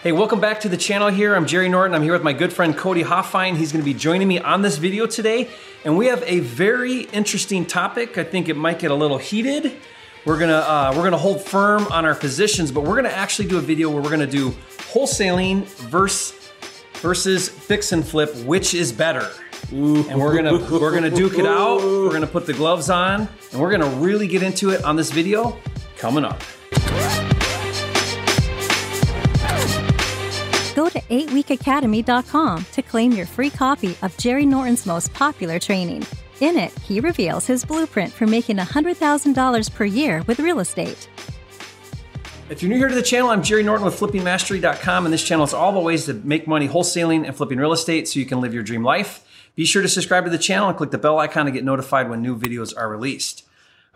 Hey, welcome back to the channel here. I'm Jerry Norton. I'm here with my good friend Cody Hofhine. He's going to be joining me on this video today. And we have a very interesting topic. I think it might get a little heated. We're gonna uh, we're gonna hold firm on our positions, but we're gonna actually do a video where we're gonna do wholesaling versus versus fix and flip, which is better. And we're gonna we're gonna duke it out. We're gonna put the gloves on, and we're gonna really get into it on this video coming up. Go to 8weekacademy.com to claim your free copy of Jerry Norton's most popular training. In it, he reveals his blueprint for making $100,000 per year with real estate. If you're new here to the channel, I'm Jerry Norton with FlippingMastery.com, and this channel is all the ways to make money wholesaling and flipping real estate so you can live your dream life. Be sure to subscribe to the channel and click the bell icon to get notified when new videos are released.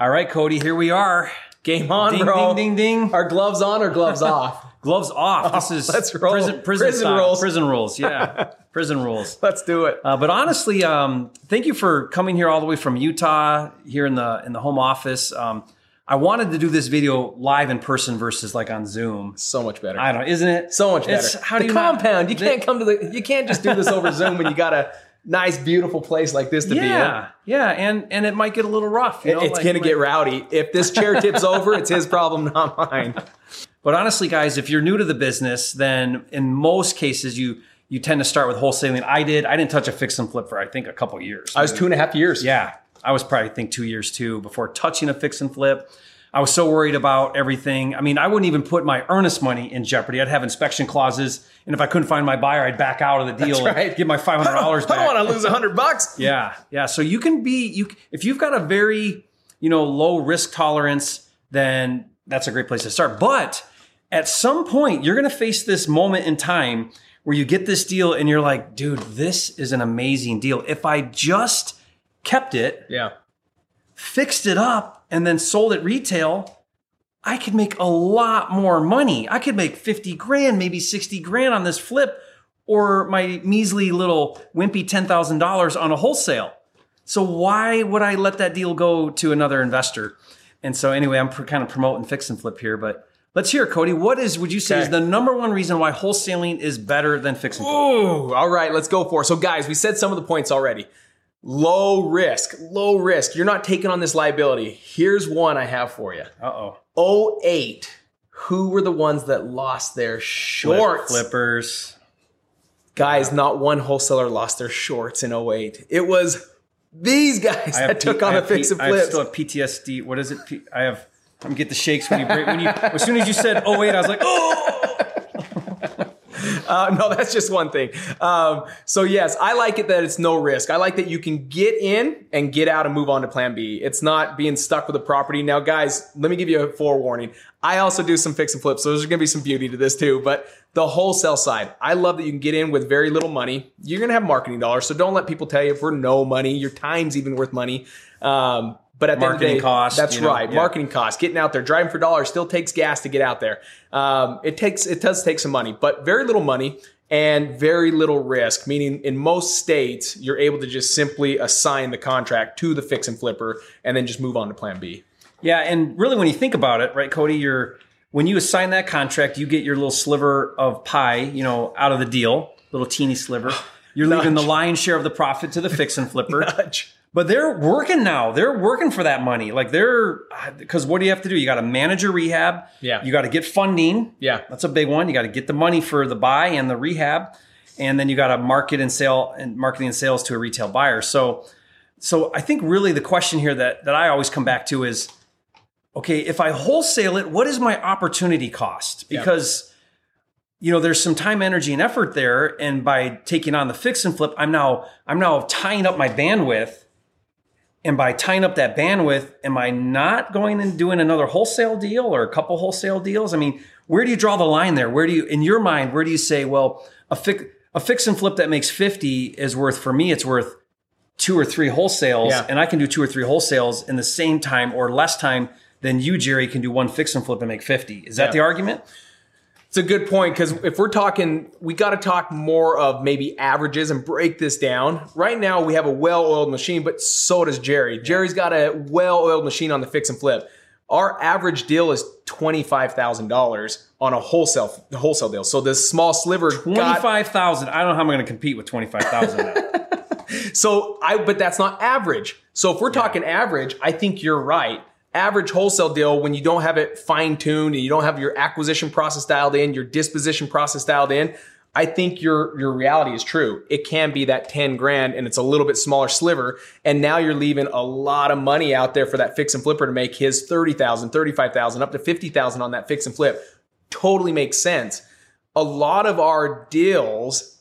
All right, Cody, here we are. Game on, Ding, bro. ding, ding, ding. Are gloves on or gloves off? Gloves off. This is let's roll. prison, prison, Prison rules. Prison rules, yeah. prison rules. Let's do it. Uh, but honestly, um, thank you for coming here all the way from Utah, here in the in the home office. Um, I wanted to do this video live in person versus like on Zoom. so much better. I don't know, isn't it? so much better. It's- how the do you not- compound? you can't come to the. You can't just do this over Zoom when you got a nice, beautiful place like this to be in. yeah, yeah, and and it might get a little rough. You know, It's like- gonna like- get rowdy. If this chair tips over, it's his problem, not mine. But honestly, guys, if you're new to the business, then in most cases you you tend to start with wholesaling. I did. I didn't touch a fix and flip for I think a couple years. I was two and a half years. Yeah, I was probably I think two years too before touching a fix and flip. I was so worried about everything. I mean, I wouldn't even put my earnest money in jeopardy. I'd have inspection clauses, and if I couldn't find my buyer, I'd back out of the deal right. and give my five hundred dollars I don't want to lose hundred bucks. Yeah, yeah. So you can be you if you've got a very you know low risk tolerance, then that's a great place to start. But at some point, you're going to face this moment in time where you get this deal and you're like, dude, this is an amazing deal. If I just kept it, Yeah. fixed it up, and then sold it retail, I could make a lot more money. I could make 50 grand, maybe 60 grand on this flip, or my measly little wimpy $10,000 on a wholesale. So why would I let that deal go to another investor? And so anyway, I'm kind of promoting fix and flip here, but let's hear, Cody. What is would you say is the number one reason why wholesaling is better than fix and flip? Ooh, all right, let's go for it. So, guys, we said some of the points already. Low risk, low risk. You're not taking on this liability. Here's one I have for you. Uh oh. 08. Who were the ones that lost their shorts? Flippers. Guys, not one wholesaler lost their shorts in 08. It was these guys I that took P- on the fix P- and I still have PTSD. What is it? P- I have. I'm get the shakes when you break. When you as soon as you said, "Oh wait," I was like, "Oh." Uh, no, that's just one thing. Um, so yes, I like it that it's no risk. I like that you can get in and get out and move on to plan B. It's not being stuck with a property. Now, guys, let me give you a forewarning. I also do some fix and flips, so there's going to be some beauty to this too. But the wholesale side, I love that you can get in with very little money. You're going to have marketing dollars, so don't let people tell you for no money. Your time's even worth money. Um, but at the end of the Marketing day, cost, that's you know, right. yeah. Marketing cost, getting out there, driving for dollars still takes gas to get out there. Um, it takes it does take some money, but very little money and very little risk. Meaning, in most states, you're able to just simply assign the contract to the fix and flipper, and then just move on to Plan B. Yeah, and really, when you think about it, right, Cody, you're when you assign that contract, you get your little sliver of pie, you know, out of the deal, little teeny sliver. You're leaving the lion's share of the profit to the fix and flipper. But they're working now. They're working for that money. Like they're because what do you have to do? You got to manage your rehab. Yeah. You got to get funding. Yeah. That's a big one. You got to get the money for the buy and the rehab, and then you got to market and sale and marketing and sales to a retail buyer. So, so I think really the question here that that I always come back to is, okay, if I wholesale it, what is my opportunity cost? Yeah. Because you know there's some time energy and effort there and by taking on the fix and flip i'm now i'm now tying up my bandwidth and by tying up that bandwidth? Am i not going and doing another wholesale deal or a couple wholesale deals? I mean where do you draw the line there? Where do you in your mind where do you say well a fix a fix and flip that makes 50 is worth for me it's worth two or three wholesales Yeah. and i can do two or three wholesales in the same time or less time than you jerry can do one fix and flip and make 50 is that Yeah. the argument It's a good point because if we're talking, we got to talk more of maybe averages and break this down. Right now, we have a well oiled machine, but so does Jerry. Jerry's got a well oiled machine on the fix and flip. Our average deal is twenty five thousand dollars on a wholesale wholesale deal. So this small sliver got Twenty-five thousand. I don't know how I'm going to compete with twenty-five thousand. So I, but that's not average. So if we're talking average, I think you're right. Average wholesale deal when you don't have it fine tuned and you don't have your acquisition process dialed in, your disposition process dialed in. I think your your reality is true. It can be that 10 grand and it's a little bit smaller sliver. And now you're leaving a lot of money out there for that fix and flipper to make his 30,000, 35,000, up to 50,000 on that fix and flip. Totally makes sense. A lot of our deals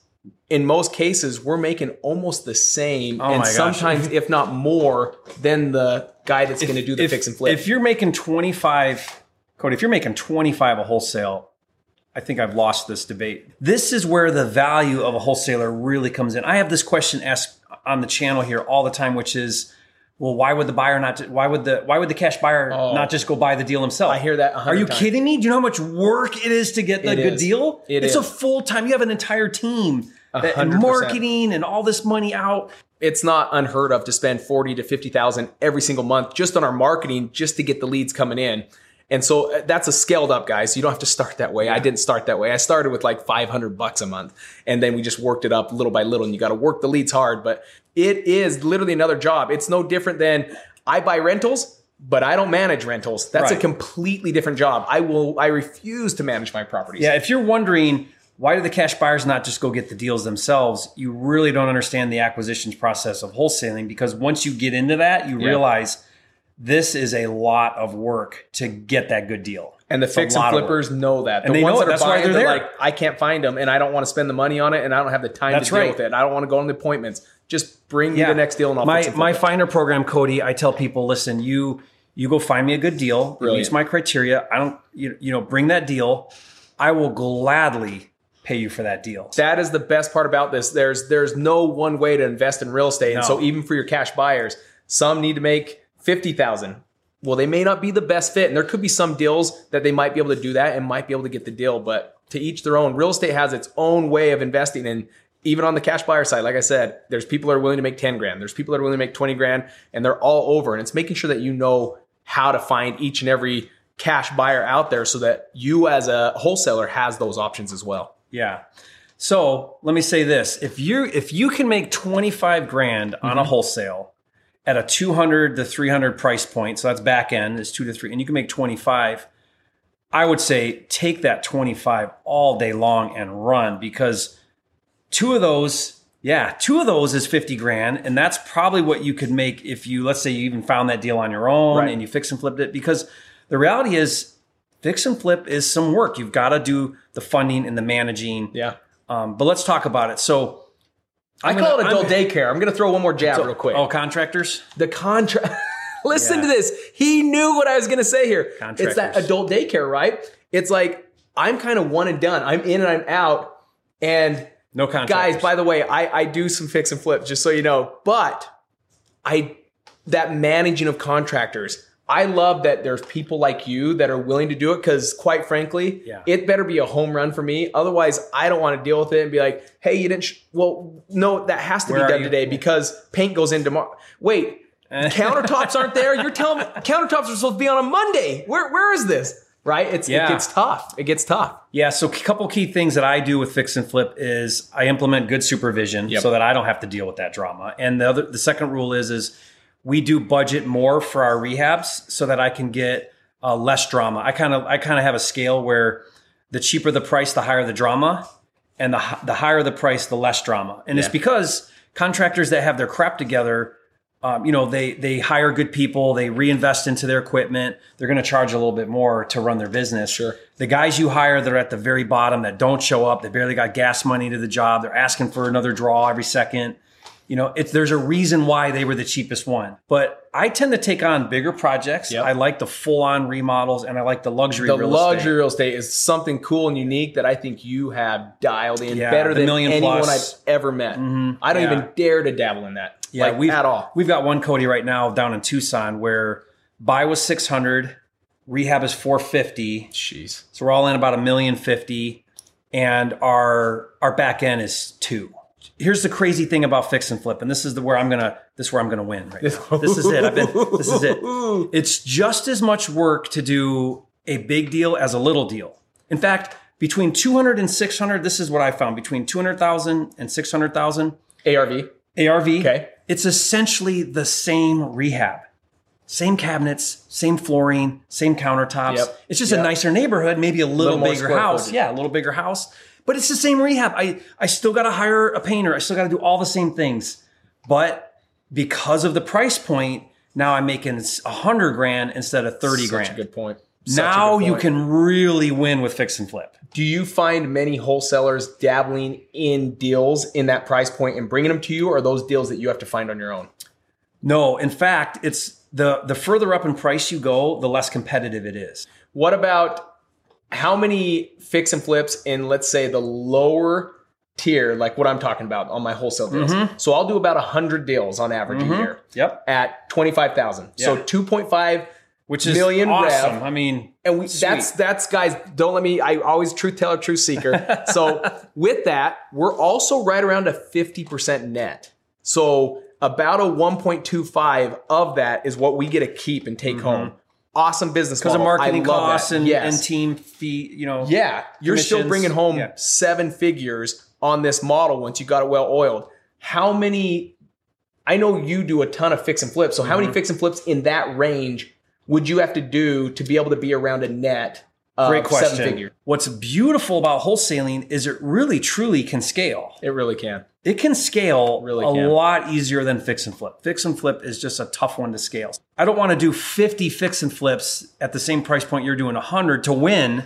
in most cases, we're making almost the same, Oh and sometimes, if not more, than the guy that's going to do the if, fix and flip. If you're making 25, Cody, if you're making 25 a wholesale, I think I've lost this debate. This is where the value of a wholesaler really comes in. I have this question asked on the channel here all the time, which is, well, why would the buyer not? Why would the why would the cash buyer oh. not just go buy the deal himself? Oh. I hear that Are you times. kidding me? Do you know how much work it is to get the It good is. deal? It it's a full time. You have an entire team that, and marketing and all this money out. it's not unheard of to spend 40 to 50,000 every single month just on our marketing just to get the leads coming in. And so uh, that's a scaled up guys. You don't have to start that way. I didn't start that way. I started with like 500 bucks a month and then we just worked it up little by little and you got to work the leads hard, but it is literally another job. It's no different than I buy rentals, but I don't manage rentals. That's a completely different job. I will I refuse to manage my properties. Yeah, if you're wondering why do the cash buyers not just go get the deals themselves, you really don't understand the acquisitions process of wholesaling because once you get into that, you Yeah. realize this is a lot of work to get that good deal. And the It's fix and lot of work. flippers know that. And the they ones know it. that are That's why buying, they're they're, there. like, I can't find them, and I don't want to spend the money on it, and I don't have the time That's to deal with it. I don't want to go on the appointments. Just bring me the next deal, and I'll my fix and my finder program, Cody. I tell people, listen, you you go find me a good deal. Brilliant. meets my criteria. I don't you, you know bring that deal. I will gladly pay you for that deal. That is the best part about this. There's there's no one way to invest in real estate, and so even for your cash buyers, some need to make fifty thousand. Well, they may not be the best fit, and there could be some deals that they might be able to do that and might be able to get the deal. But to each their own. Real estate has its own way of investing, and even on the cash buyer side, like I said, there's people that are willing to make ten grand. There's people that are willing to make twenty grand, and they're all over. And it's making sure that you know how to find each and every cash buyer out there, so that you as a wholesaler has those options as well. Yeah. So let me say this: if you if you can make twenty five grand on Mm-hmm. a wholesale at a two hundred to three hundred price point, so that's back end is two to three, and you can make twenty five. I would say take that twenty five all day long and run because two of those, yeah, two of those is fifty grand, and that's probably what you could make if you let's say you even found that deal on your own Right. and you fix and flipped it. Because the reality is, fix and flip is some work. You've got to do the funding and the managing. Yeah. Um, but let's talk about it. So I I'm call gonna- it adult I'm- daycare. I'm going to throw one more jab real quick. Oh, contractors. The contract. Listen Yeah. to this. He knew what I was going to say here. It's that adult daycare, right? It's like I'm kind of one and done. I'm in and I'm out. And No contractors. guys, by the way, I, I do some fix and flip, just so you know. But I that managing of contractors. I love that there's people like you that are willing to do it because, quite frankly, Yeah. it better be a home run for me. Otherwise, I don't want to deal with it and be like, "Hey, you didn't." Sh-. Well, no, that has to Where be done today because paint goes in tomorrow. Wait, countertops aren't there. You're telling me countertops are supposed to be on a Monday. Where where is this? Right? It's Yeah. it gets tough. It gets tough. Yeah. So a couple key things that I do with fix and flip is I implement good supervision Yep. so that I don't have to deal with that drama. And the other, the second rule is is we do budget more for our rehabs so that I can get uh, less drama. I kind of I kind of have a scale where the cheaper the price, the higher the drama, and the the higher the price, the less drama. And it's because contractors that have their crap together um, you know they they hire good people they reinvest into their equipment they're going to charge a little bit more to run their business Sure. the guys you hire that are at the very bottom that don't show up they barely got gas money to the job they're asking for another draw every second you know it's there's a reason why they were the cheapest one but i tend to take on bigger projects Yep. i like the full-on remodels and i like the luxury The real luxury estate real estate is something cool and unique that I think you have dialed in Yeah, better than million anyone plus. I've ever met. Mm-hmm. I don't yeah. even dare to dabble in that. Yeah, like, we've at all. We've got one Cody right now down in Tucson where buy was six hundred, rehab is four fifty. Jeez. So we're all in about a million fifty, and our our back end is two. Here's the crazy thing about fix and flip, and this is the where I'm gonna this is where I'm gonna win right now. this is it. I've been this is it. It's just as much work to do a big deal as a little deal. In fact, between 200 and 600, this is what I found between 200,000 and 600,000 ARV. ARV. Okay. It's essentially the same rehab. Same cabinets, same flooring, same countertops. Yep. It's just Yep. a nicer neighborhood, maybe a little, Little bigger house. footage. Yeah, a little bigger house. But it's the same rehab. I, I still got to hire a painter. I still got to do all the same things. But because of the price point, now I'm making a hundred grand instead of 30 Such grand. a good point. Such now you can really win with fix and flip. Do you find many wholesalers dabbling in deals in that price point and bringing them to you, or are those deals that you have to find on your own? No, in fact, it's the the further up in price you go, the less competitive it is. What about how many fix and flips in, let's say, the lower tier, like what I'm talking about on my wholesale deals? Mm-hmm. So I'll do about 100 deals on average a year Yep. at 25,000. So 2.5 Which is million awesome. rev. I mean, And we, Sweet. that's that's guys. Don't let me. I always truth teller, truth seeker. so with that, we're also right around a fifty percent net. So about a one point two five of that is what we get to keep and take home. Awesome business because of marketing costs that. and, yes. and team fee, you know. yeah, you're still bringing home Yeah. seven figures on this model once you got it well oiled. How many? I know you do a ton of fix and flips. So how Mm-hmm. many fix and flips in that range would you have to do to be able to be around a net? Of Great question. What's beautiful about wholesaling is it really truly can scale. It really can. It can scale Really a can. lot easier than fix and flip. Fix and flip is just a tough one to scale. I don't want to do 50 fix and flips at the same price point you're doing 100 to win.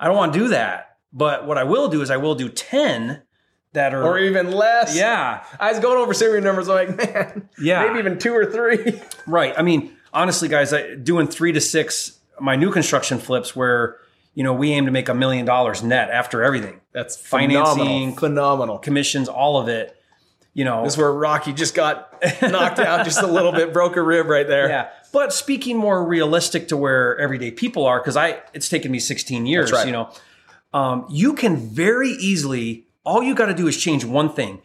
I don't want to do that. But what I will do is I will do 10 that are or even less. yeah, I was going over serial numbers. I'm like, man, Yeah. maybe even two or three. Right. I mean, honestly, guys, I, doing three to six, my new construction flips where, you know, we aim to make a million dollars net after everything That's Financing, phenomenal. Phenomenal. commissions, all of it. You know, This is where Rocky just got knocked out just a little bit, broke a rib right there. yeah. But speaking more realistic to where everyday people are, because I, it's taken me 16 years, right. you know, um, you can very easily, all you got to do is change one thing.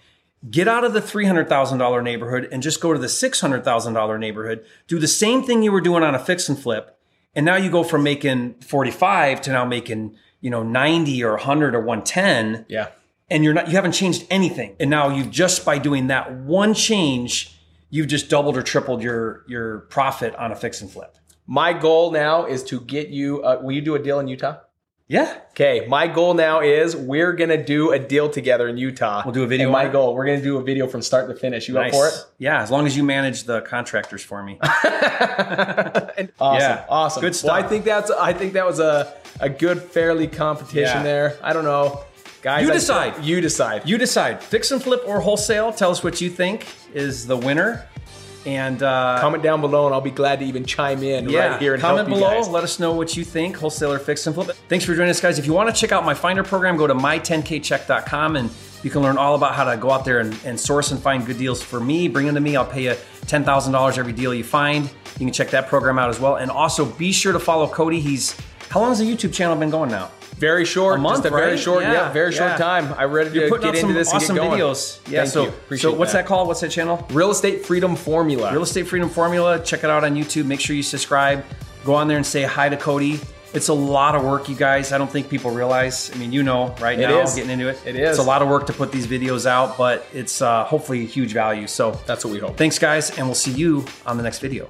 Get out of the $300,000 neighborhood and just go to the $600,000 neighborhood. Do the same thing you were doing on a fix and flip. And now you go from making 45 to now making, you know, 90 or 100 or 110 Yeah. and you're not you haven't changed anything. And now you've just by doing that one change, you've just doubled or tripled your your profit on a fix and flip. My goal now is to get you. Uh, will you do a deal in Utah? Yeah. Okay. My goal now is we're gonna do a deal together in Utah. We'll do a video And my it? goal, we're gonna do a video from start to finish. You up for it? Yeah, as long as you manage the contractors for me. Awesome. Yeah. Awesome. Good Well, I think that's. I think that was a a good, fairly competition Yeah. there. I don't know, guys. You I- decide. You decide. you decide. Fix and flip or wholesale. Tell us what you think is the winner. And uh Comment down below, and I'll be glad to even chime in yeah, right here and comment below. Let us know what you think. Wholesaler fix and flip. Thanks for joining us, guys. If you want to check out my Finder program, go to my10kcheck.com and you can learn all about how to go out there and, and source and find good deals for me. Bring them to me. I'll pay you $10,000 every deal you find. You can check that program out as well. And also be sure to follow Cody. He's, how long has the YouTube channel been going now? Very short, A month, just a very short, Yeah, yeah, very yeah. short time. I'm ready You're to putting get into this awesome and get going. videos. Yeah. Thank so, so what's that called? What's that channel? Real estate freedom formula. Real Estate Freedom Formula. Check it out on YouTube. Make sure you subscribe. Go on there and say hi to Cody. It's a lot of work, you guys. I don't think people realize. I mean, you know, right It now, is. getting into it. It is. It's a lot of work to put these videos out, but it's uh, hopefully a huge value. So That's what we hope. thanks, guys, and we'll see you on the next video.